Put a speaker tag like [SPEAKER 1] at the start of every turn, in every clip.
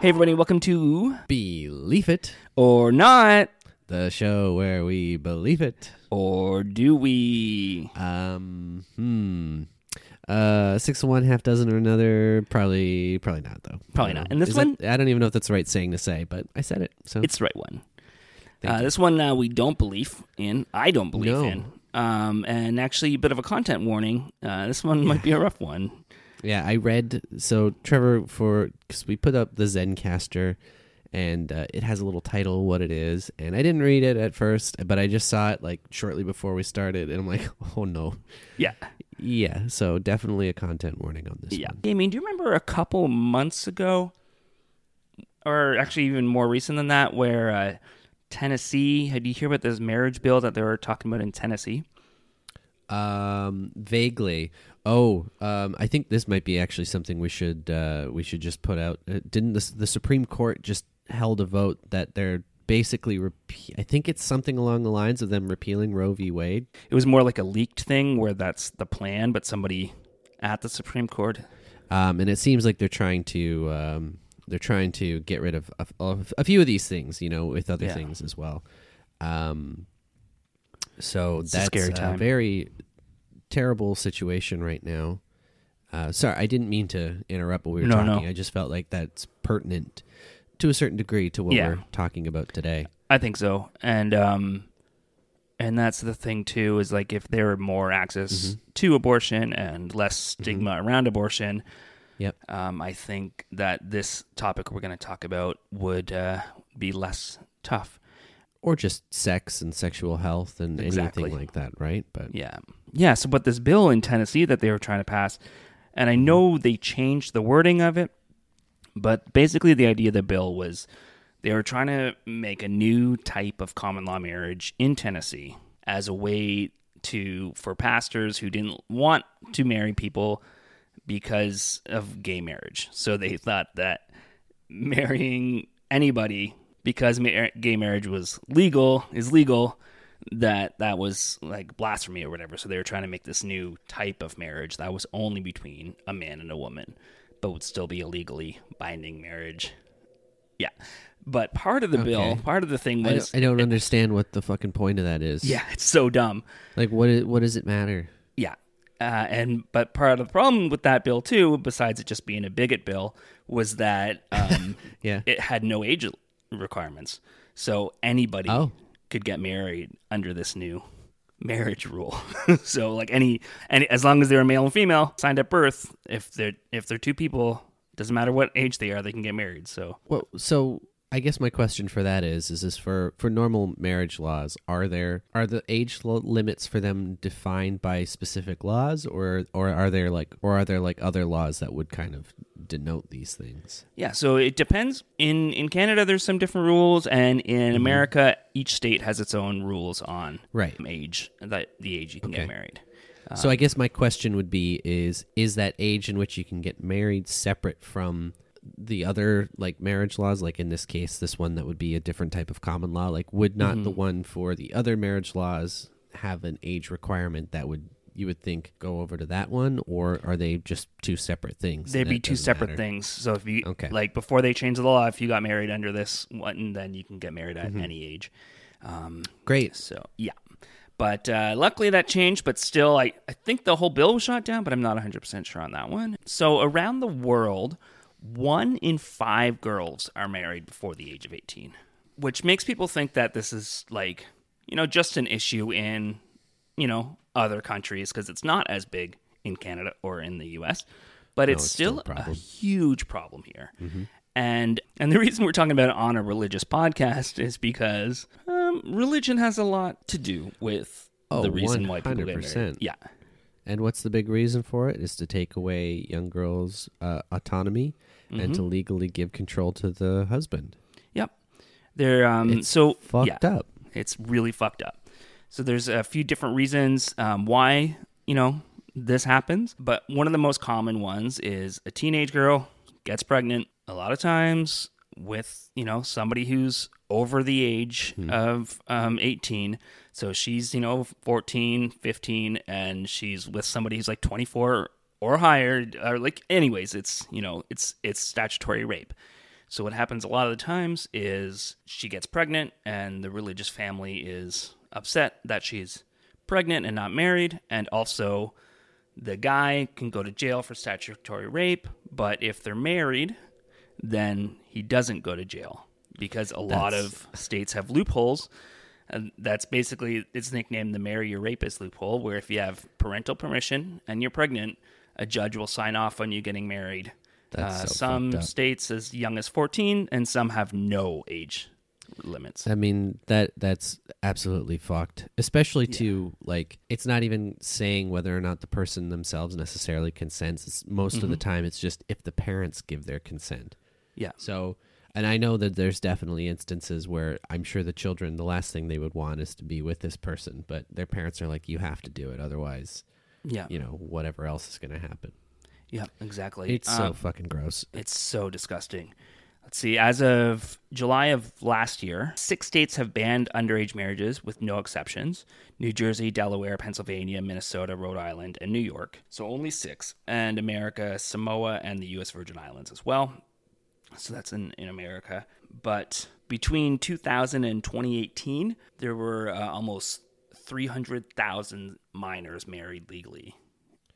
[SPEAKER 1] Hey, everybody, welcome to
[SPEAKER 2] Belief It
[SPEAKER 1] or Not,
[SPEAKER 2] the show where we believe it.
[SPEAKER 1] or do we?
[SPEAKER 2] Um, hmm. Uh, six of one, half dozen or another. Probably, probably not though.
[SPEAKER 1] Probably not. And this
[SPEAKER 2] Is that-
[SPEAKER 1] one-
[SPEAKER 2] I don't even know if that's the right saying to say, but I said it. So
[SPEAKER 1] It's the right one. Uh, this one uh, we don't believe in. I don't believe
[SPEAKER 2] No.
[SPEAKER 1] in. Um, and actually, a bit of a content warning. Uh, this one might be a rough one.
[SPEAKER 2] Yeah, I read. So Trevor, for because we put up the Zencastr, and uh, it has a little title, what it is, and I didn't read it at first, but I just saw it like shortly before we started, and I'm like, oh no,
[SPEAKER 1] Yeah.
[SPEAKER 2] yeah. So definitely a content warning on this.
[SPEAKER 1] Yeah.
[SPEAKER 2] one.
[SPEAKER 1] I mean, do you remember a couple months ago, or actually even more recent than that, where uh, Tennessee, had you hear about this marriage bill that they were talking about in Tennessee?
[SPEAKER 2] Um, vaguely. Oh, um, I think this might be actually something we should uh, we should just put out. Uh, didn't the the Supreme Court just held a vote that they're basically repe- I think it's something along the lines of them repealing Roe v. Wade.
[SPEAKER 1] It was more like a leaked thing where that's the plan, but somebody at the Supreme Court.
[SPEAKER 2] Um, and it seems like they're trying to um, they're trying to get rid of, of, of a few of these things, you know, with other
[SPEAKER 1] Yeah.
[SPEAKER 2] things as well. Um, so
[SPEAKER 1] It's a
[SPEAKER 2] that's
[SPEAKER 1] scary
[SPEAKER 2] a
[SPEAKER 1] time.
[SPEAKER 2] very terrible situation right now. Uh, sorry, I didn't mean to interrupt what we were
[SPEAKER 1] No,
[SPEAKER 2] talking.
[SPEAKER 1] no.
[SPEAKER 2] I just felt like that's pertinent to a certain degree to what
[SPEAKER 1] Yeah.
[SPEAKER 2] we're talking about today.
[SPEAKER 1] I think so, and um, and that's the thing too is like if there were more access to abortion and less stigma around abortion,
[SPEAKER 2] Yep.
[SPEAKER 1] um, I think that this topic we're going to talk about would uh, be less tough.
[SPEAKER 2] Or just sex and sexual health and
[SPEAKER 1] Exactly.
[SPEAKER 2] anything like that, right? But
[SPEAKER 1] Yeah, yeah. So, but this bill in Tennessee that they were trying to pass, and I mm-hmm. know they changed the wording of it, but basically the idea of the bill was they were trying to make a new type of common law marriage in Tennessee as a way to for pastors who didn't want to marry people because of gay marriage. So they thought that marrying anybody because ma- gay marriage was legal is legal that that was like blasphemy or whatever so they were trying to make this new type of marriage that was only between a man and a woman but would still be a legally binding marriage yeah but part of the bill part of the thing
[SPEAKER 2] I
[SPEAKER 1] was
[SPEAKER 2] don't, I don't understand what the fucking point of that is.
[SPEAKER 1] yeah it's so dumb
[SPEAKER 2] Like, what? What does it matter?
[SPEAKER 1] Yeah. Uh, and but part of the problem with that bill too, besides it just being a bigot bill, was that um,
[SPEAKER 2] Yeah.
[SPEAKER 1] it had no age requirements, so anybody
[SPEAKER 2] Oh.
[SPEAKER 1] Could get married under this new marriage rule. so like any any as long as they're a male and female signed at birth, if they're if they're two people, doesn't matter what age they are, they can get married. So
[SPEAKER 2] Well, so I guess my question for that is: is this for for normal marriage laws? Are there are the age limits for them defined by specific laws, or or are there like or are there like other laws that would kind of denote these things?
[SPEAKER 1] Yeah, so it depends. In in Canada, there's some different rules, and in mm-hmm. America, each state has its own rules on
[SPEAKER 2] Right.
[SPEAKER 1] age that the age you can
[SPEAKER 2] Okay.
[SPEAKER 1] get married.
[SPEAKER 2] so I um, guess my question would be: is is that age in which you can get married separate from the other like marriage laws? Like in this case, this one that would be a different type of common law. Like, would not the mm-hmm. one for the other marriage laws have an age requirement that would you would think go over to that one, or are they just two separate things?
[SPEAKER 1] They'd be two separate
[SPEAKER 2] matter?
[SPEAKER 1] things. So if you
[SPEAKER 2] Okay.
[SPEAKER 1] like before they change the law, if you got married under this one, then you can get married at
[SPEAKER 2] Mm-hmm.
[SPEAKER 1] any age. Um,
[SPEAKER 2] Great.
[SPEAKER 1] so yeah, but uh, luckily that changed. But still, I I think the whole bill was shot down, but I'm not 100 percent sure on that one. So around the world, one in five girls are married before the age of 18, which makes people think that this is like you know just an issue in you know other countries because it's not as big in Canada or in the U.S. But it's,
[SPEAKER 2] it's still
[SPEAKER 1] still,
[SPEAKER 2] a
[SPEAKER 1] a huge problem here. And and the reason we're talking about it on a religious podcast is because um, religion has a lot to do with
[SPEAKER 2] Oh,
[SPEAKER 1] the reason why people get
[SPEAKER 2] 100%.
[SPEAKER 1] married. Yeah,
[SPEAKER 2] And what's the big reason for it? Is to take away young girls' uh, autonomy and to legally give control to the husband.
[SPEAKER 1] Yep. They're um
[SPEAKER 2] It's
[SPEAKER 1] so
[SPEAKER 2] fucked
[SPEAKER 1] yeah,
[SPEAKER 2] up.
[SPEAKER 1] It's really fucked up. So there's a few different reasons um, why you know this happens, but one of the most common ones is a teenage girl gets pregnant. A lot of times with you know somebody who's over the age of um, 18 so she's you know 14 15 and she's with somebody who's like 24 or higher or like anyways it's you know it's it's statutory rape. So what happens a lot of the times is she gets pregnant and the religious family is upset that she's pregnant and not married and also the guy can go to jail for statutory rape, but if they're married, then he doesn't go to jail because a lot
[SPEAKER 2] That's-
[SPEAKER 1] of states have loopholes. And that's basically it's nicknamed the marry your rapist loophole, where if you have parental permission and you're pregnant, a judge will sign off on you getting married.
[SPEAKER 2] That's
[SPEAKER 1] uh,
[SPEAKER 2] so
[SPEAKER 1] some states as young as 14, and some have no age limits.
[SPEAKER 2] I mean that that's absolutely fucked. Especially to like it's not even saying whether or not the person themselves necessarily consents. It's, most of the time it's just if the parents give their consent.
[SPEAKER 1] Yeah.
[SPEAKER 2] So and I know that there's definitely instances where I'm sure the children the last thing they would want is to be with this person, but their parents are like you have to do it otherwise,
[SPEAKER 1] Yeah.
[SPEAKER 2] you know, whatever else is going to happen.
[SPEAKER 1] Yeah, exactly.
[SPEAKER 2] It's so
[SPEAKER 1] Um,
[SPEAKER 2] fucking gross.
[SPEAKER 1] It's so disgusting. Let's see. As of July of last year, six states have banned underage marriages with no exceptions New Jersey, Delaware, Pennsylvania, Minnesota, Rhode Island, and New York. So only six. And America, Samoa, and the U.S. Virgin Islands as well. So that's in, in America. But between 2000 and 2018, there were uh, almost 300,000 minors married legally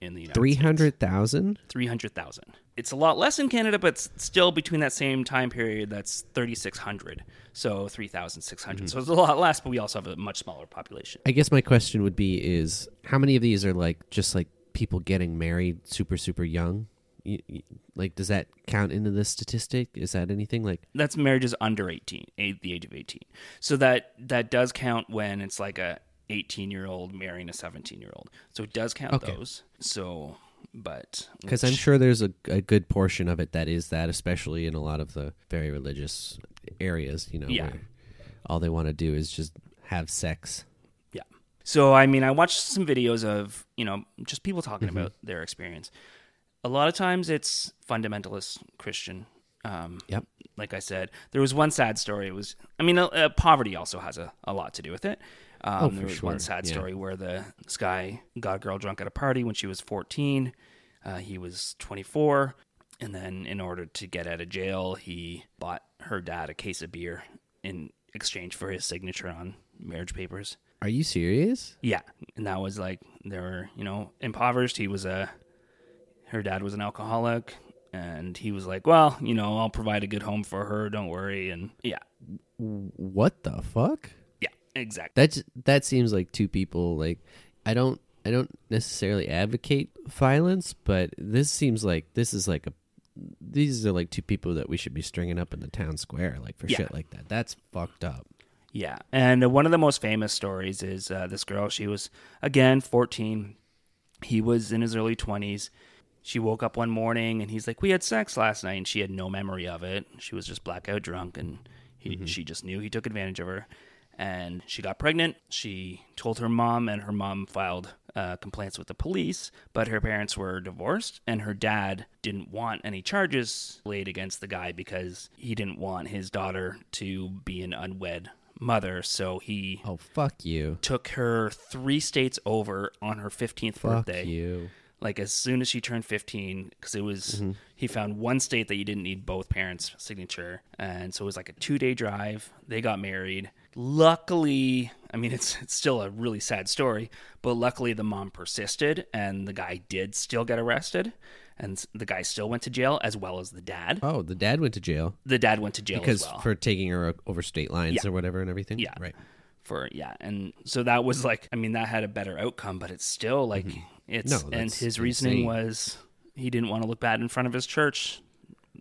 [SPEAKER 1] in the United States.
[SPEAKER 2] hundred thousand.
[SPEAKER 1] 300,000. It's a lot less in Canada, but still between that same time period, that's 3,600. So 3,600. So it's a lot less, but we also have a much smaller population.
[SPEAKER 2] I guess my question would be: Is how many of these are like just like people getting married super super young? You, you- like, does that count into this statistic? Is that anything like?
[SPEAKER 1] That's marriages under 18, a- the age of 18. So that that does count when it's like a 18 year old marrying a 17 year old. So it does count
[SPEAKER 2] Okay.
[SPEAKER 1] those. So, but
[SPEAKER 2] Because I'm sure there's a, a good portion of it that is that, especially in a lot of the very religious areas. You know,
[SPEAKER 1] Yeah.
[SPEAKER 2] where all they want to do is just have sex.
[SPEAKER 1] Yeah. So I mean, I watched some videos of you know just people talking
[SPEAKER 2] Mm-hmm.
[SPEAKER 1] about their experience. A lot of times it's fundamentalist Christian. Um,
[SPEAKER 2] Yep.
[SPEAKER 1] Like I said, there was one sad story. It was, I mean, uh, uh, poverty also has a, a lot to do with it. Um,
[SPEAKER 2] Oh,
[SPEAKER 1] there was
[SPEAKER 2] sure.
[SPEAKER 1] one sad
[SPEAKER 2] Yeah.
[SPEAKER 1] story where the this guy got a girl drunk at a party when she was 14. Uh, he was 24. And then, in order to get out of jail, he bought her dad a case of beer in exchange for his signature on marriage papers.
[SPEAKER 2] Are you serious?
[SPEAKER 1] Yeah, and that was like they were, you know, impoverished. He was a, her dad was an alcoholic, and he was like, well, you know, I'll provide a good home for her. Don't worry. And yeah,
[SPEAKER 2] What the fuck?
[SPEAKER 1] Exactly.
[SPEAKER 2] That that seems like two people. Like, I don't I don't necessarily advocate violence, but this seems like this is like a these are like two people that we should be stringing up in the town square, like for
[SPEAKER 1] Yeah.
[SPEAKER 2] shit like that. That's fucked up.
[SPEAKER 1] Yeah, and one of the most famous stories is uh, this girl. She was again 14. He was in his early 20s. She woke up one morning and he's like, "We had sex last night," and she had no memory of it. She was just blackout drunk, and he, she just knew he took advantage of her. And she got pregnant. She told her mom, and her mom filed uh, complaints with the police. But her parents were divorced, and her dad didn't want any charges laid against the guy because he didn't want his daughter to be an unwed mother. So he
[SPEAKER 2] Oh fuck you.
[SPEAKER 1] took her three states over on her 15th
[SPEAKER 2] Fuck
[SPEAKER 1] birthday.
[SPEAKER 2] you.
[SPEAKER 1] Like as soon as she turned 15, because it was, he found one state that you didn't need both parents' signature. And so it was like a two day drive. They got married. Luckily, I mean, it's, it's still a really sad story, but luckily the mom persisted and the guy did still get arrested. And the guy still went to jail as well as the dad.
[SPEAKER 2] Oh, the dad went to jail
[SPEAKER 1] The dad went to jail
[SPEAKER 2] because
[SPEAKER 1] as well.
[SPEAKER 2] for taking her over state lines
[SPEAKER 1] Yeah.
[SPEAKER 2] or whatever and everything.
[SPEAKER 1] Yeah.
[SPEAKER 2] right.
[SPEAKER 1] for yeah and so that was like i mean that had a better outcome but it's still like it's
[SPEAKER 2] Mm-hmm. No,
[SPEAKER 1] and his reasoning
[SPEAKER 2] insane.
[SPEAKER 1] was he didn't want to look bad in front of his church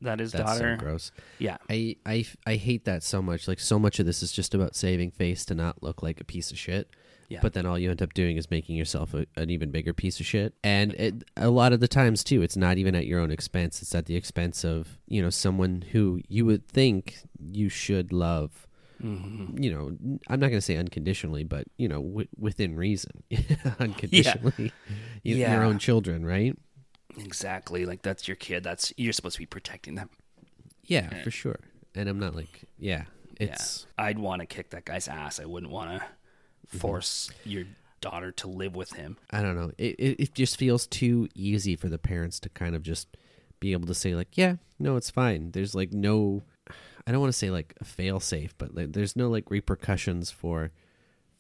[SPEAKER 1] that his
[SPEAKER 2] That's
[SPEAKER 1] daughter
[SPEAKER 2] so gross.
[SPEAKER 1] yeah
[SPEAKER 2] I, I I hate that so much. Like so much of this is just about saving face to not look like a piece of shit.
[SPEAKER 1] Yeah.
[SPEAKER 2] But then all you end up doing is making yourself a, an even bigger piece of shit. And it, a lot of the times too, it's not even at your own expense. It's at the expense of you know someone who you would think you should love.
[SPEAKER 1] Mm-hmm.
[SPEAKER 2] You know, I'm not going to say unconditionally, but you know, w- within reason, unconditionally, Y-
[SPEAKER 1] Yeah.
[SPEAKER 2] your own children, right?
[SPEAKER 1] Exactly. Like that's your kid. That's you're supposed to be protecting them.
[SPEAKER 2] Yeah, for sure. And I'm not like, yeah, it's
[SPEAKER 1] yeah. I'd want to kick that guy's ass. I wouldn't want to
[SPEAKER 2] Mm-hmm.
[SPEAKER 1] force your daughter to live with him.
[SPEAKER 2] I don't know. It, it it just feels too easy for the parents to kind of just be able to say like, yeah, no, it's fine. There's like no, I don't want to say like a fail safe, but like, there's no like repercussions for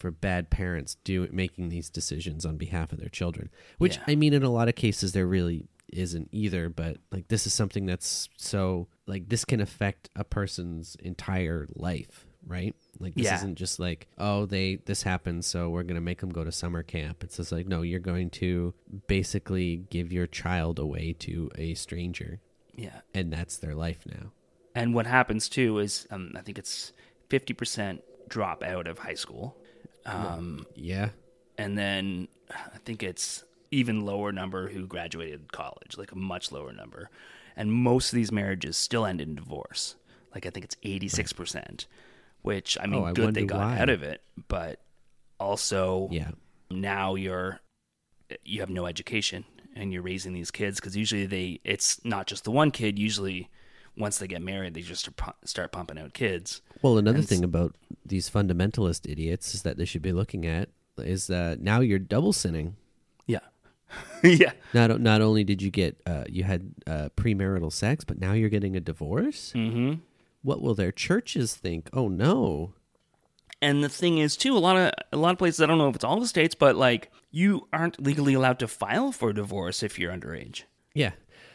[SPEAKER 2] for bad parents do making these decisions on behalf of their children. Which
[SPEAKER 1] Yeah.
[SPEAKER 2] I mean, in a lot of cases, there really isn't either. But like, this is something that's so like this can affect a person's entire life. Right, like this
[SPEAKER 1] Yeah.
[SPEAKER 2] isn't just like oh they this happened so we're gonna make them go to summer camp. It's just like no, you're going to basically give your child away to a stranger,
[SPEAKER 1] Yeah.
[SPEAKER 2] and that's their life now.
[SPEAKER 1] And what happens too is, um, I think it's fifty percent drop out of high school, um,
[SPEAKER 2] Yeah,
[SPEAKER 1] and then I think it's even lower number who graduated college, like a much lower number. And most of these marriages still end in divorce. Like I think it's eighty six percent, which I mean,
[SPEAKER 2] Oh, I
[SPEAKER 1] good they got
[SPEAKER 2] why.
[SPEAKER 1] out of it, but also
[SPEAKER 2] yeah,
[SPEAKER 1] now you're you have no education and you're raising these kids because usually they it's not just the one kid usually once they get married they just start pumping out kids
[SPEAKER 2] Well, another
[SPEAKER 1] And
[SPEAKER 2] thing about these fundamentalist idiots is that they should be looking at is that now you're double sinning.
[SPEAKER 1] yeah yeah
[SPEAKER 2] Not not only did you get uh, you had uh, premarital sex, but now you're getting a divorce.
[SPEAKER 1] mm-hmm.
[SPEAKER 2] What will their churches think? Oh no!
[SPEAKER 1] and the thing is too a lot of a lot of places i don't know if it's all the states but like you aren't legally allowed to file for divorce if you're underage
[SPEAKER 2] Yeah.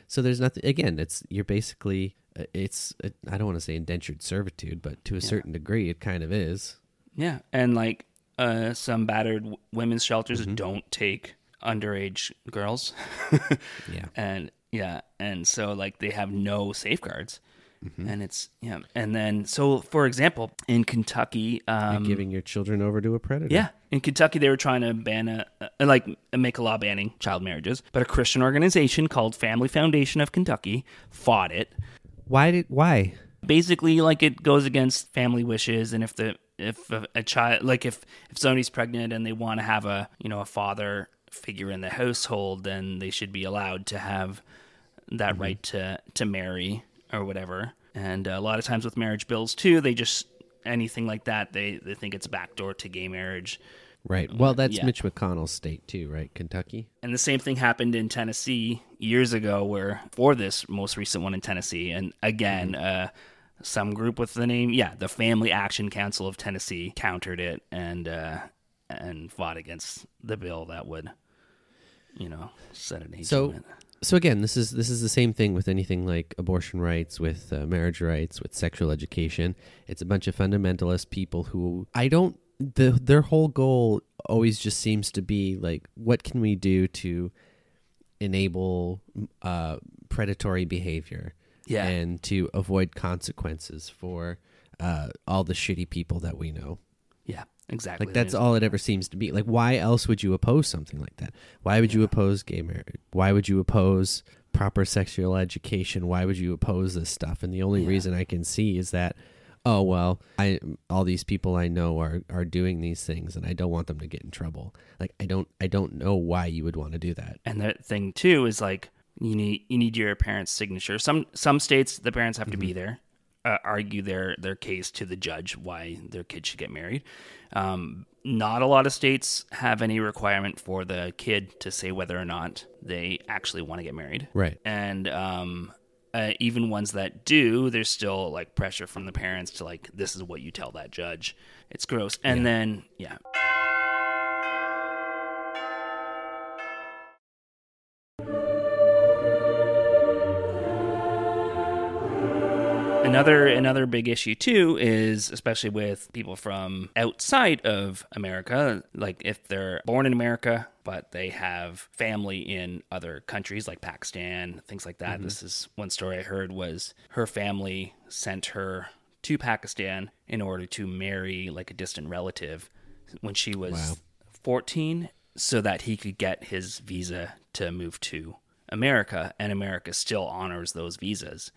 [SPEAKER 2] So there's nothing. Again, it's you're basically it's I don't want to say indentured servitude, but to a certain degree, it kind of is.
[SPEAKER 1] yeah and like uh some battered women's shelters
[SPEAKER 2] Mm-hmm.
[SPEAKER 1] don't take underage girls
[SPEAKER 2] Yeah.
[SPEAKER 1] and yeah and so like they have no safeguards
[SPEAKER 2] Mm-hmm.
[SPEAKER 1] and it's yeah and then so for example in kentucky um
[SPEAKER 2] You're giving your children over to a predator.
[SPEAKER 1] yeah in kentucky they were trying to ban a, a like make a law banning child marriages but a christian organization called family foundation of kentucky fought it
[SPEAKER 2] Why did why?
[SPEAKER 1] basically like it goes against family wishes and if the if a, a child like if if somebody's pregnant and they want to have a you know a father figure in the household then they should be allowed to have that mm-hmm. right to to marry or whatever. And a lot of times with marriage bills too they just anything like that they they think it's backdoor to gay marriage
[SPEAKER 2] Right. Well, that's
[SPEAKER 1] Yeah.
[SPEAKER 2] Mitch McConnell's state too, right? Kentucky.
[SPEAKER 1] And the same thing happened in Tennessee years ago, where for this most recent one in Tennessee, and again, uh, some group with the name, yeah, the Family Action Council of Tennessee countered it and uh, and fought against the bill that would, you know, set an age
[SPEAKER 2] So,
[SPEAKER 1] limit.
[SPEAKER 2] so again, this is this is the same thing with anything like abortion rights, with uh, marriage rights, with sexual education. It's a bunch of fundamentalist people who I don't. The their whole goal always just seems to be like, what can we do to enable uh, predatory behavior?
[SPEAKER 1] Yeah.
[SPEAKER 2] and to avoid consequences for uh, all the shitty people that we know.
[SPEAKER 1] Yeah, exactly.
[SPEAKER 2] Like that's all it ever seems to be. Like why else would you oppose something like that? Why would you oppose gay marriage? Why would you oppose proper sexual education? Why would you oppose this stuff? And the only
[SPEAKER 1] Yeah.
[SPEAKER 2] reason I can see is that oh well, I all these people I know are are doing these things and I don't want them to get in trouble. Like I don't I don't know why you would want to do that.
[SPEAKER 1] And the thing too is like you need you need your parents' signature. Some some states the parents have to be there, uh, argue their their case to the judge why their kid should get married. Um, not a lot of states have any requirement for the kid to say whether or not they actually want to get married.
[SPEAKER 2] Right.
[SPEAKER 1] And um, uh, even ones that do, there's still like pressure from the parents to like this is what you tell that judge. It's gross. And then yeah. Another another big issue too is especially with people from outside of America, like if they're born in America but they have family in other countries like Pakistan, things like that. Mm-hmm. This is one story I heard was her family sent her to Pakistan in order to marry like a distant relative when she was
[SPEAKER 2] Wow.
[SPEAKER 1] 14 so that he could get his visa to move to America, and America still honors those visas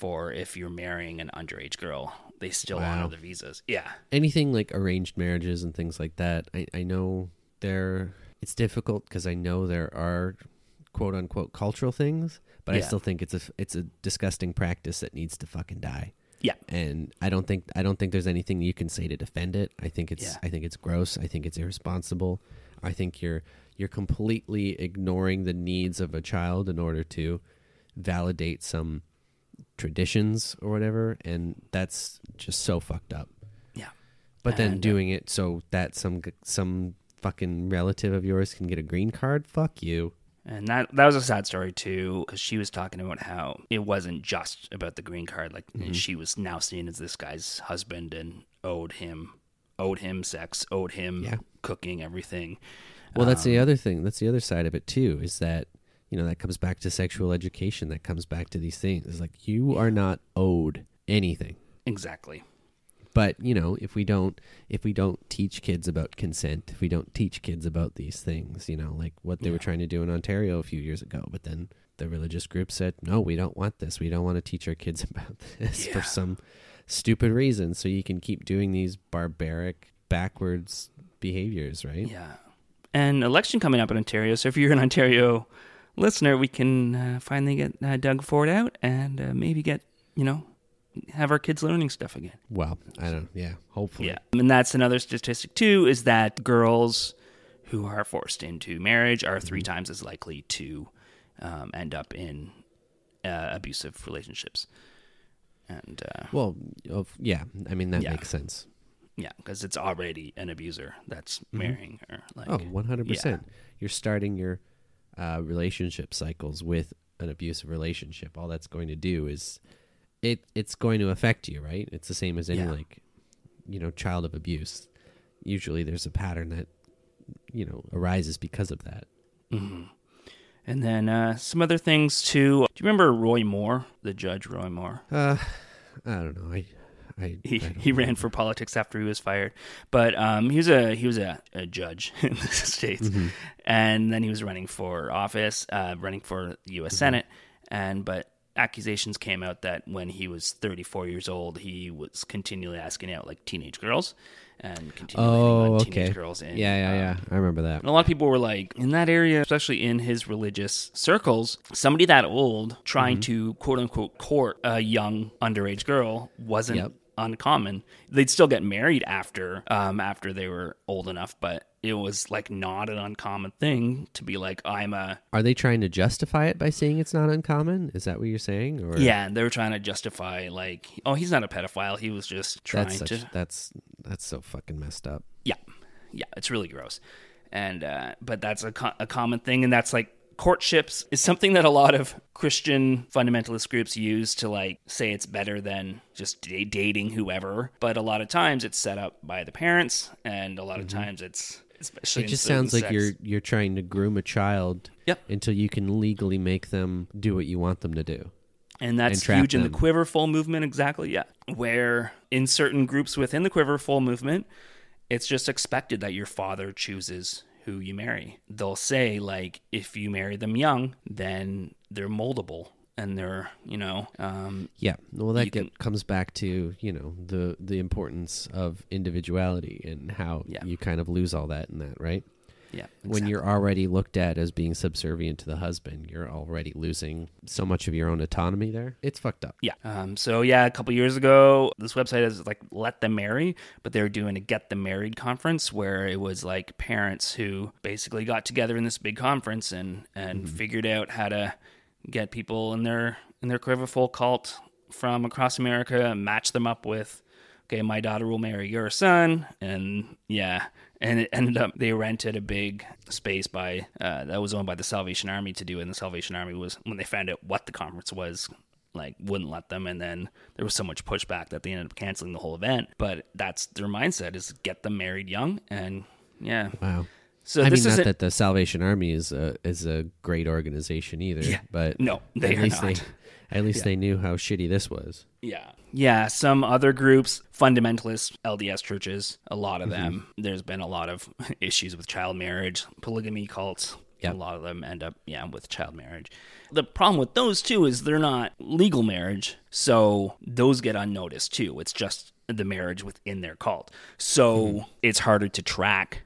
[SPEAKER 1] for if you're marrying an underage girl. They still
[SPEAKER 2] Wow.
[SPEAKER 1] honor the visas. Yeah.
[SPEAKER 2] anything like arranged marriages and things like that i, I know there it's difficult because i know there are quote unquote cultural things but i still think it's a it's a disgusting practice that needs to fucking die
[SPEAKER 1] Yeah.
[SPEAKER 2] and i don't think i don't think there's anything you can say to defend it i think it's
[SPEAKER 1] Yeah.
[SPEAKER 2] i think it's gross i think it's irresponsible i think you're you're completely ignoring the needs of a child in order to validate some traditions or whatever and that's just so fucked up
[SPEAKER 1] Yeah.
[SPEAKER 2] but then
[SPEAKER 1] And, uh,
[SPEAKER 2] doing it so that some g- some fucking relative of yours can get a green card, fuck you.
[SPEAKER 1] And that that was a sad story too, because she was talking about how it wasn't just about the green card. Like
[SPEAKER 2] Mm-hmm.
[SPEAKER 1] she was now seen as this guy's husband and owed him, owed him sex, owed him
[SPEAKER 2] Yeah.
[SPEAKER 1] cooking, everything.
[SPEAKER 2] Well, that's the
[SPEAKER 1] Um,
[SPEAKER 2] other thing. That's the other side of it too. Is that you know that comes back to sexual education. That comes back to these things. It's like you are not owed anything.
[SPEAKER 1] Exactly.
[SPEAKER 2] But you know, if we don't, if we don't teach kids about consent, if we don't teach kids about these things, you know, like what they were trying to do in Ontario a few years ago, but then the religious group said, no, we don't want this. We don't want to teach our kids about this for some stupid reason. So you can keep doing these barbaric, backwards behaviors, right?
[SPEAKER 1] Yeah. And election coming up in Ontario. So if you're in Ontario listener, we can uh, finally get uh, Doug Ford out and uh, maybe get you know have our kids learning stuff again.
[SPEAKER 2] Well, I don't. Yeah, hopefully.
[SPEAKER 1] Yeah. And that's another statistic too is that girls who are forced into marriage are 3 times as likely to um, end up in uh, abusive relationships. And uh,
[SPEAKER 2] Well, yeah. I mean that
[SPEAKER 1] Yeah.
[SPEAKER 2] makes sense.
[SPEAKER 1] yeah, because it's already an abuser that's marrying her. Like,
[SPEAKER 2] Oh, 100%.
[SPEAKER 1] yeah.
[SPEAKER 2] You're starting your uh, relationship cycles with an abusive relationship. All that's going to do is it it's going to affect you, right? It's the same as any
[SPEAKER 1] Yeah.
[SPEAKER 2] like you know, child of abuse. Usually there's a pattern that you know, arises because of that.
[SPEAKER 1] And then uh, some other things too. Do you remember Roy Moore, the judge Roy Moore?
[SPEAKER 2] Uh I don't know. I I,
[SPEAKER 1] He
[SPEAKER 2] I
[SPEAKER 1] he ran for politics after he was fired, but um, he was a he was a, a judge in the states,
[SPEAKER 2] Mm-hmm.
[SPEAKER 1] and then he was running for office, uh, running for the U.S.
[SPEAKER 2] Mm-hmm.
[SPEAKER 1] Senate, and but accusations came out that when he was 34 years old, he was continually asking out like teenage girls, and continually
[SPEAKER 2] Oh,
[SPEAKER 1] on
[SPEAKER 2] okay.
[SPEAKER 1] teenage girls. In,
[SPEAKER 2] yeah, yeah,
[SPEAKER 1] um,
[SPEAKER 2] yeah. I remember that.
[SPEAKER 1] and a lot of people were like, in that area, especially in his religious circles, somebody that old trying
[SPEAKER 2] Mm-hmm.
[SPEAKER 1] to quote unquote court a young underage girl wasn't
[SPEAKER 2] Yep.
[SPEAKER 1] Uncommon. They'd still get married after um, after they were old enough, but it was like not an uncommon thing to be like, I'm a
[SPEAKER 2] Are they trying to justify it by saying it's not uncommon? Is that what you're saying? Or
[SPEAKER 1] yeah. And they were trying to justify like, oh, he's not a pedophile. He was just trying
[SPEAKER 2] that's such,
[SPEAKER 1] to
[SPEAKER 2] that's that's so fucking messed up.
[SPEAKER 1] Yeah, yeah, it's really gross, and uh, but that's a, co- a common thing, and that's like courtships is something that a lot of Christian fundamentalist groups use to like say it's better than just da- dating whoever, but a lot of times it's set up by the parents, and a lot of times it's especially
[SPEAKER 2] Mm-hmm. It just sounds like
[SPEAKER 1] sects.
[SPEAKER 2] you're you're trying to groom a child
[SPEAKER 1] Yep.
[SPEAKER 2] until you can legally make them do what you want them to do.
[SPEAKER 1] And that's
[SPEAKER 2] and
[SPEAKER 1] huge in the. Quiverful movement, exactly. Yeah. Where in certain groups within the Quiverful movement, it's just expected that your father chooses who you marry. They'll say, like, if you marry them young, then they're moldable and they're, you know, um,
[SPEAKER 2] Yeah. Well, that get,
[SPEAKER 1] can-
[SPEAKER 2] comes back to you know the the importance of individuality and how
[SPEAKER 1] Yeah.
[SPEAKER 2] you kind of lose all that in that, right?
[SPEAKER 1] Yeah.
[SPEAKER 2] When you're already looked at as being subservient to the husband, you're already losing so much of your own autonomy there. It's fucked up.
[SPEAKER 1] Yeah. Um, so yeah, a couple years ago, this website is like let them marry, but they were doing a get them married conference where it was like parents who basically got together in this big conference and and figured out how to get people in their in their quiverful cult from across America, and match them up with okay, my daughter will marry your son, and yeah, and it ended up they rented a big space by uh, that was owned by the Salvation Army to do it. And the Salvation Army was when they found out what the conference was, like wouldn't let them, and then there was so much pushback that they ended up canceling the whole event. But that's their mindset is get them married young, and yeah,
[SPEAKER 2] Wow.
[SPEAKER 1] So
[SPEAKER 2] I
[SPEAKER 1] this
[SPEAKER 2] mean, not that the Salvation Army is a is a great organization either.
[SPEAKER 1] Yeah.
[SPEAKER 2] but
[SPEAKER 1] No, they
[SPEAKER 2] at least
[SPEAKER 1] not.
[SPEAKER 2] they at least they knew how shitty this was.
[SPEAKER 1] Yeah. Yeah, some other groups, fundamentalist LDS churches, a lot of
[SPEAKER 2] Mm-hmm.
[SPEAKER 1] them, there's been a lot of issues with child marriage, polygamy cults.
[SPEAKER 2] Yep.
[SPEAKER 1] A lot of them end up, yeah, with child marriage. The problem with those too is they're not legal marriage, so those get unnoticed too. It's just the marriage within their cult. So
[SPEAKER 2] Mm-hmm.
[SPEAKER 1] it's harder to track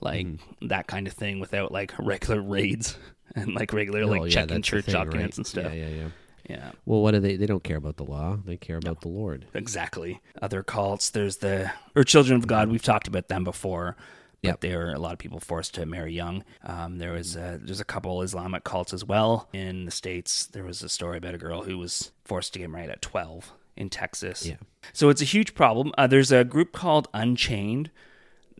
[SPEAKER 1] like that kind of thing without like regular raids and like regular
[SPEAKER 2] Oh,
[SPEAKER 1] like
[SPEAKER 2] yeah,
[SPEAKER 1] checking church
[SPEAKER 2] thing,
[SPEAKER 1] documents
[SPEAKER 2] right?
[SPEAKER 1] and stuff.
[SPEAKER 2] Yeah, yeah, yeah.
[SPEAKER 1] yeah.
[SPEAKER 2] Well, what do they? They don't care about the law. They care about the Lord.
[SPEAKER 1] Exactly. Other cults. There's the or Children of God. We've talked about them before. But
[SPEAKER 2] Yep.
[SPEAKER 1] there are a lot of people forced to marry young. Um, there was a, there's a couple Islamic cults as well in the states. There was a story about a girl who was forced to get married at 12 in Texas.
[SPEAKER 2] Yeah.
[SPEAKER 1] So it's a huge problem. Uh, there's a group called Unchained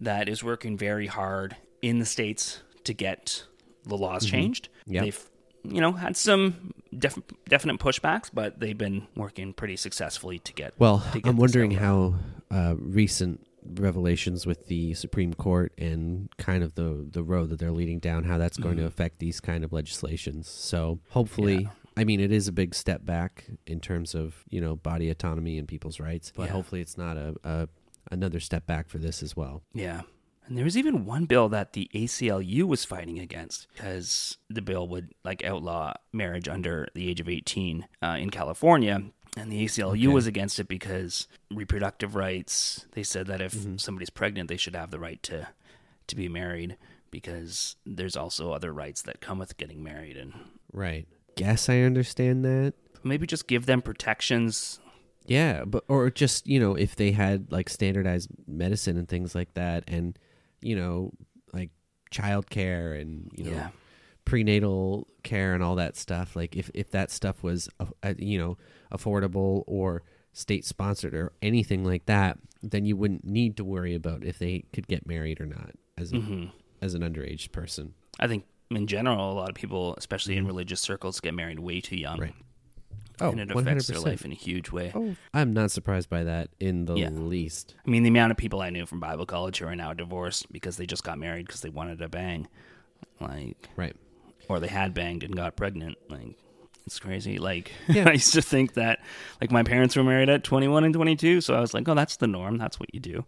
[SPEAKER 1] that is working very hard in the states to get the laws changed.
[SPEAKER 2] Mm-hmm. Yep.
[SPEAKER 1] They've you know had some def- definite pushbacks, but they've been working pretty successfully to get.
[SPEAKER 2] Well,
[SPEAKER 1] to get
[SPEAKER 2] I'm wondering how uh, recent revelations with the Supreme Court and kind of the the road that they're leading down, how that's going to
[SPEAKER 1] Mm-hmm.
[SPEAKER 2] affect these kind of legislations. So hopefully. I mean, it is a big step back in terms of you know body autonomy and people's rights, but
[SPEAKER 1] Yeah.
[SPEAKER 2] hopefully it's not a, a another step back for this as well.
[SPEAKER 1] Yeah. And there was even one bill that the ACLU was fighting against because the bill would like outlaw marriage under the age of 18 uh, in California. And the ACLU was against it because reproductive rights, they said that if somebody's pregnant, they should have the right to, to be married because there's also other rights that come with getting married. And
[SPEAKER 2] Right. Guess I understand that.
[SPEAKER 1] maybe just give them protections.
[SPEAKER 2] Yeah, but or just you know if they had like standardized medicine and things like that, and you know like childcare and you know
[SPEAKER 1] Yeah.
[SPEAKER 2] prenatal care and all that stuff. Like if if that stuff was uh, you know affordable or state sponsored or anything like that, then you wouldn't need to worry about if they could get married or not as a,
[SPEAKER 1] Mm-hmm.
[SPEAKER 2] as an underage person.
[SPEAKER 1] I think in general, a lot of people, especially in religious circles, get married way too young.
[SPEAKER 2] Right. Oh,
[SPEAKER 1] and it affects their
[SPEAKER 2] 100%.
[SPEAKER 1] life in a huge way.
[SPEAKER 2] Oh, I'm not surprised by that in the
[SPEAKER 1] Yeah.
[SPEAKER 2] least.
[SPEAKER 1] I mean, the amount of people I knew from Bible college who are now divorced because they just got married because they wanted to bang, like,
[SPEAKER 2] Right.
[SPEAKER 1] or they had banged and got pregnant. Like, it's crazy. Like,
[SPEAKER 2] Yeah.
[SPEAKER 1] I used to think that, like, my parents were married at 21 and 22, so I was like, oh, that's the norm. That's what you do.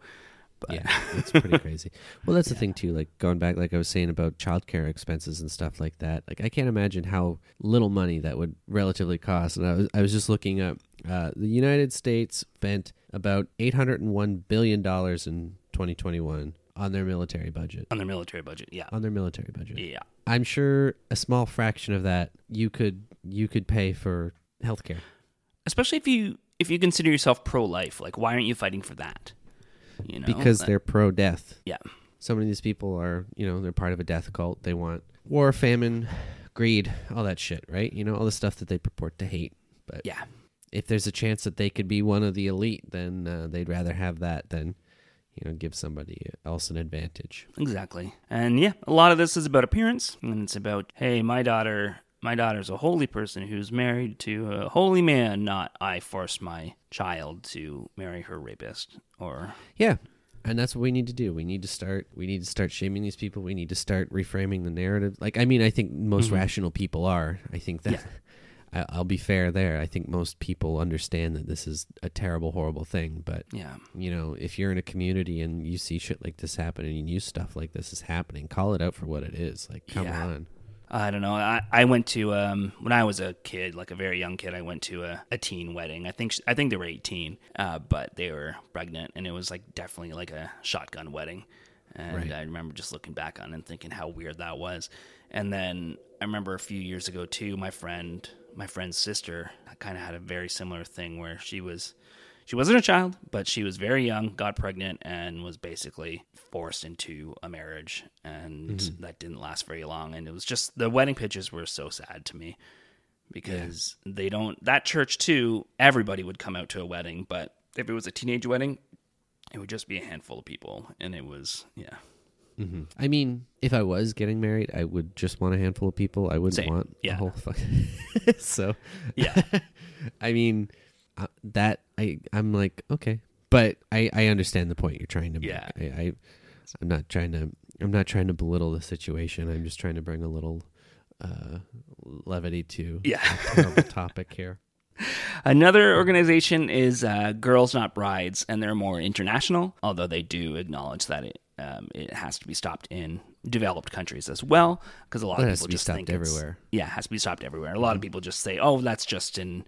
[SPEAKER 1] But
[SPEAKER 2] Yeah, it's pretty crazy. Well, that's the thing too. Like going back, like I was saying about childcare expenses and stuff like that. Like I can't imagine how little money that would relatively cost. And I was, I was just looking up. Uh, the United States spent about eight hundred and one billion dollars in 2021 on their military budget.
[SPEAKER 1] on their military budget, yeah,
[SPEAKER 2] On their military budget.
[SPEAKER 1] yeah,
[SPEAKER 2] I'm sure a small fraction of that you could you could pay for healthcare.
[SPEAKER 1] especially if you if you consider yourself pro life. Like, why aren't you fighting for that? You know,
[SPEAKER 2] because
[SPEAKER 1] That-
[SPEAKER 2] they're pro death.
[SPEAKER 1] yeah,
[SPEAKER 2] so many of these people are you know they're part of a death cult they want war famine greed all that shit right you know all the stuff that they purport to hate but
[SPEAKER 1] yeah.
[SPEAKER 2] if there's a chance that they could be one of the elite then uh, they'd rather have that than you know give somebody else an advantage
[SPEAKER 1] Exactly. And yeah, a lot of this is about appearance and it's about, hey, my daughter my daughter's a holy person who's married to a holy man, not I forced my child to marry her rapist or
[SPEAKER 2] yeah and that's what we need to do we need to start we need to start shaming these people we need to start reframing the narrative like i mean i think most mm-hmm. rational people are i think that I, i'll be fair there i think most people understand that this is a terrible horrible thing but
[SPEAKER 1] yeah.
[SPEAKER 2] you know, if you're in a community and you see shit like this happening and you knew stuff like this is happening, call it out for what it is. Like, come
[SPEAKER 1] Yeah.
[SPEAKER 2] on.
[SPEAKER 1] I don't know. I, I went to um when I was a kid, like a very young kid, I went to a, a teen wedding. I think sh- I think they were 18, uh, but they were pregnant and it was like definitely like a shotgun wedding. And
[SPEAKER 2] Right.
[SPEAKER 1] I remember just looking back on it and thinking how weird that was. And then I remember a few years ago too, my friend, my friend's sister kind of had a very similar thing where she was she wasn't a child, but she was very young, got pregnant, and was basically forced into a marriage, and mm-hmm. that didn't last very long. And it was just the wedding pictures were so sad to me because they don't. That church too, everybody would come out to a wedding, but if it was a teenage wedding, it would just be a handful of people, and it was yeah, mm-hmm.
[SPEAKER 2] I mean, if I was getting married, I would just want a handful of people. I wouldn't
[SPEAKER 1] Same.
[SPEAKER 2] want
[SPEAKER 1] Yeah.
[SPEAKER 2] the whole fucking. so,
[SPEAKER 1] yeah,
[SPEAKER 2] I mean, uh, that I I'm like okay, but I I understand the point you're trying to make.
[SPEAKER 1] Yeah.
[SPEAKER 2] I, I I'm not trying to I'm not trying to belittle the situation. I'm just trying to bring a little uh, levity to
[SPEAKER 1] Yeah.
[SPEAKER 2] terrible topic here.
[SPEAKER 1] Another organization is uh, Girls Not Brides, and they're more international, although they do acknowledge that it um, it has to be stopped in developed countries as well, because a lot of
[SPEAKER 2] it has
[SPEAKER 1] people just think
[SPEAKER 2] everywhere.
[SPEAKER 1] Yeah, it has to be stopped everywhere. A lot of people just say, "Oh, that's just in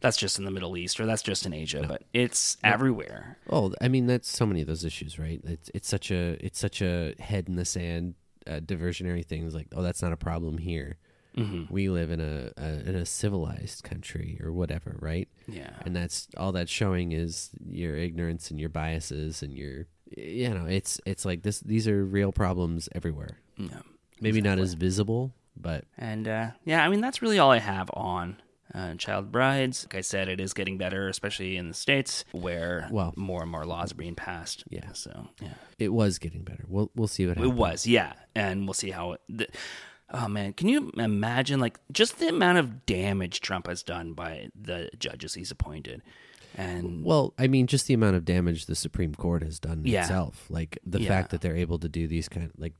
[SPEAKER 1] that's just in the Middle East or that's just in Asia," but it's everywhere.
[SPEAKER 2] Oh, I mean that's so many of those issues, right? It's it's such a it's such a head in the sand uh, diversionary things like oh that's not a problem here.
[SPEAKER 1] Mm-hmm.
[SPEAKER 2] We live in a, a in a civilized country or whatever, right?
[SPEAKER 1] Yeah.
[SPEAKER 2] and that's all that's showing is your ignorance and your biases and your you know it's it's like this these are real problems everywhere.
[SPEAKER 1] Yeah.
[SPEAKER 2] Maybe not as visible, but
[SPEAKER 1] And uh, yeah, I mean that's really all I have on uh, child brides. Like I said, it is getting better, especially in the states where
[SPEAKER 2] Well-
[SPEAKER 1] more and more laws are being passed.
[SPEAKER 2] Yeah.
[SPEAKER 1] So yeah,
[SPEAKER 2] it was getting better. We'll we'll see what happens.
[SPEAKER 1] it was. Yeah, and we'll see how it. The, oh man, can you imagine like just the amount of damage Trump has done by the judges he's appointed? And
[SPEAKER 2] Well, I mean, just the amount of damage the Supreme Court has done
[SPEAKER 1] Yeah.
[SPEAKER 2] itself, like the
[SPEAKER 1] Yeah.
[SPEAKER 2] fact that they're able to do these kind, of like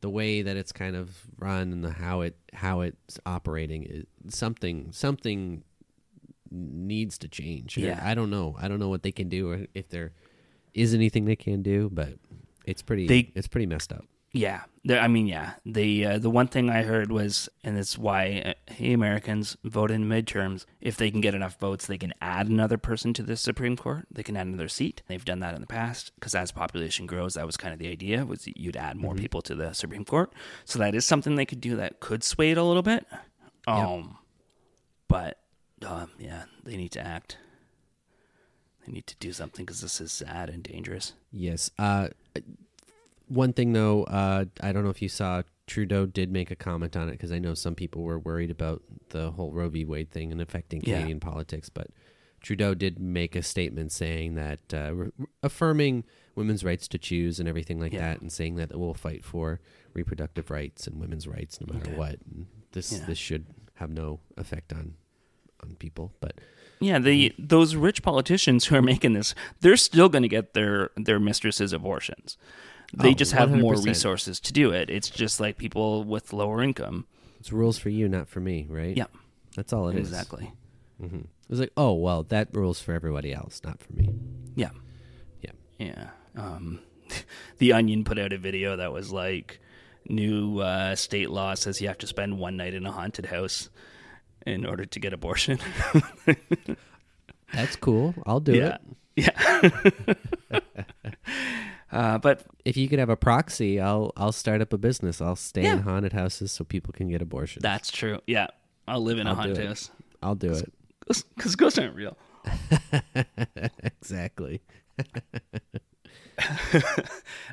[SPEAKER 2] the way that it's kind of run and the how it how it's operating is something something needs to change.
[SPEAKER 1] Yeah.
[SPEAKER 2] I don't know. I don't know what they can do or if there is anything they can do, but it's pretty
[SPEAKER 1] They-
[SPEAKER 2] it's pretty messed up.
[SPEAKER 1] Yeah, I mean, yeah. The uh, the one thing I heard was, and it's why uh, hey Americans vote in midterms. If they can get enough votes, they can add another person to the Supreme Court. They can add another seat. They've done that in the past because as population grows, that was kind of the idea was you'd add more people to the Supreme Court. So that is something they could do that could sway it a little bit. Um, but um, yeah, they need to act. They need to do something because this is sad and dangerous.
[SPEAKER 2] Yes. Uh, one thing though, uh, I don't know if you saw Trudeau did make a comment on it because I know some people were worried about the whole Roe v. Wade thing and affecting
[SPEAKER 1] Yeah.
[SPEAKER 2] Canadian politics, but Trudeau did make a statement saying that uh, re- affirming women's rights to choose and everything like
[SPEAKER 1] Yeah.
[SPEAKER 2] that, and saying that we'll fight for reproductive rights and women's rights no matter
[SPEAKER 1] Okay.
[SPEAKER 2] what. And this
[SPEAKER 1] Yeah.
[SPEAKER 2] this should have no effect on on people, but
[SPEAKER 1] Yeah, the those rich politicians who are making this, they're still going to get their their mistresses abortions. They
[SPEAKER 2] Oh,
[SPEAKER 1] just have more
[SPEAKER 2] 100%.
[SPEAKER 1] resources to do it. It's just like people with lower income.
[SPEAKER 2] it's rules for you, not for me, right?
[SPEAKER 1] Yeah,
[SPEAKER 2] that's all it is.
[SPEAKER 1] exactly.
[SPEAKER 2] It was like, oh well, that rules for everybody else, not for me.
[SPEAKER 1] Yeah,
[SPEAKER 2] Yeah.
[SPEAKER 1] yeah. Um, the Onion put out a video that was like, new uh, state law says you have to spend one night in a haunted house in order to get abortion.
[SPEAKER 2] That's cool. I'll do
[SPEAKER 1] yeah,
[SPEAKER 2] it.
[SPEAKER 1] yeah. uh, but
[SPEAKER 2] If you could have a proxy, I'll I'll start up a business. I'll stay in haunted houses so people can get abortions.
[SPEAKER 1] that's true. Yeah, I'll live in a
[SPEAKER 2] I'll do
[SPEAKER 1] haunted house
[SPEAKER 2] I'll do it.
[SPEAKER 1] because ghosts aren't real.
[SPEAKER 2] exactly.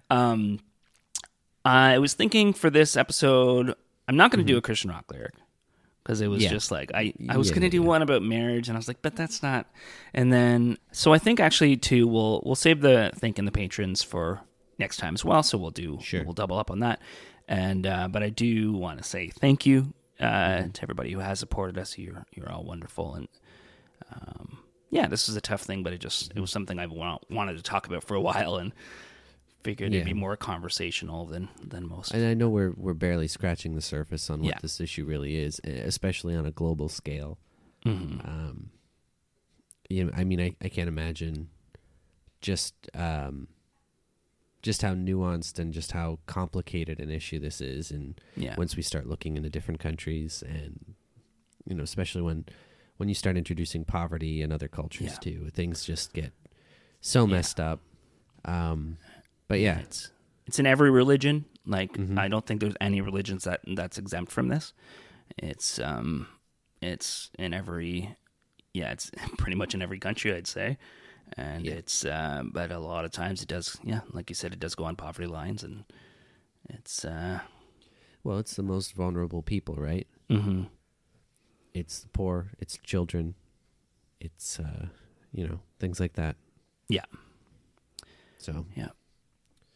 [SPEAKER 1] Um, I was thinking for this episode, I'm not going to do a Christian rock lyric because it was
[SPEAKER 2] Mm-hmm. Yeah.
[SPEAKER 1] just like I, I was
[SPEAKER 2] Yeah,
[SPEAKER 1] going to do
[SPEAKER 2] yeah.
[SPEAKER 1] one about marriage, and I was like, but that's not. And then, so I think actually too, we'll we'll save the thanking the patrons for next time as well. So we'll do
[SPEAKER 2] Sure.
[SPEAKER 1] we'll double up on that. And uh, but I do want to say thank you uh,
[SPEAKER 2] Mm-hmm.
[SPEAKER 1] to everybody who has supported us. You're you're all wonderful and. Um, yeah, this is a tough thing, but it just it was something I've wanted to talk about for a while, and figured it'd be more conversational than than most.
[SPEAKER 2] And I know we're we're barely scratching the surface on what
[SPEAKER 1] Yeah.
[SPEAKER 2] this issue really is, especially on a global scale.
[SPEAKER 1] Mm-hmm.
[SPEAKER 2] Um, you know, I mean, I, I can't imagine just um, just how nuanced and just how complicated an issue this is, and
[SPEAKER 1] Yeah.
[SPEAKER 2] once we start looking into different countries, and you know, especially when when you start introducing poverty in other cultures
[SPEAKER 1] Yeah.
[SPEAKER 2] too, things just get so messed up. Um, but yeah,
[SPEAKER 1] it's it's in every religion. Like
[SPEAKER 2] Mm-hmm.
[SPEAKER 1] I don't think there's any religions that that's exempt from this. It's um it's in every yeah, it's pretty much in every country I'd say. And
[SPEAKER 2] Yeah.
[SPEAKER 1] it's uh, but a lot of times it does yeah, like you said it does go on poverty lines and it's uh
[SPEAKER 2] well, it's the most vulnerable people, right?
[SPEAKER 1] Mm-hmm.
[SPEAKER 2] it's the poor, it's children, it's uh, you know things like that.
[SPEAKER 1] yeah.
[SPEAKER 2] So
[SPEAKER 1] Yeah.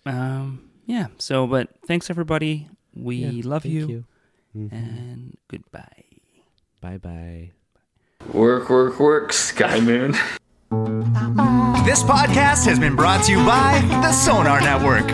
[SPEAKER 1] Um yeah, so but thanks everybody. We
[SPEAKER 2] yeah,
[SPEAKER 1] love
[SPEAKER 2] thank
[SPEAKER 1] you,
[SPEAKER 2] Mhm.
[SPEAKER 1] and goodbye.
[SPEAKER 2] Bye bye.
[SPEAKER 3] Work, work, work, Sky Moon.
[SPEAKER 4] This podcast has been brought to you by the Sonar Network.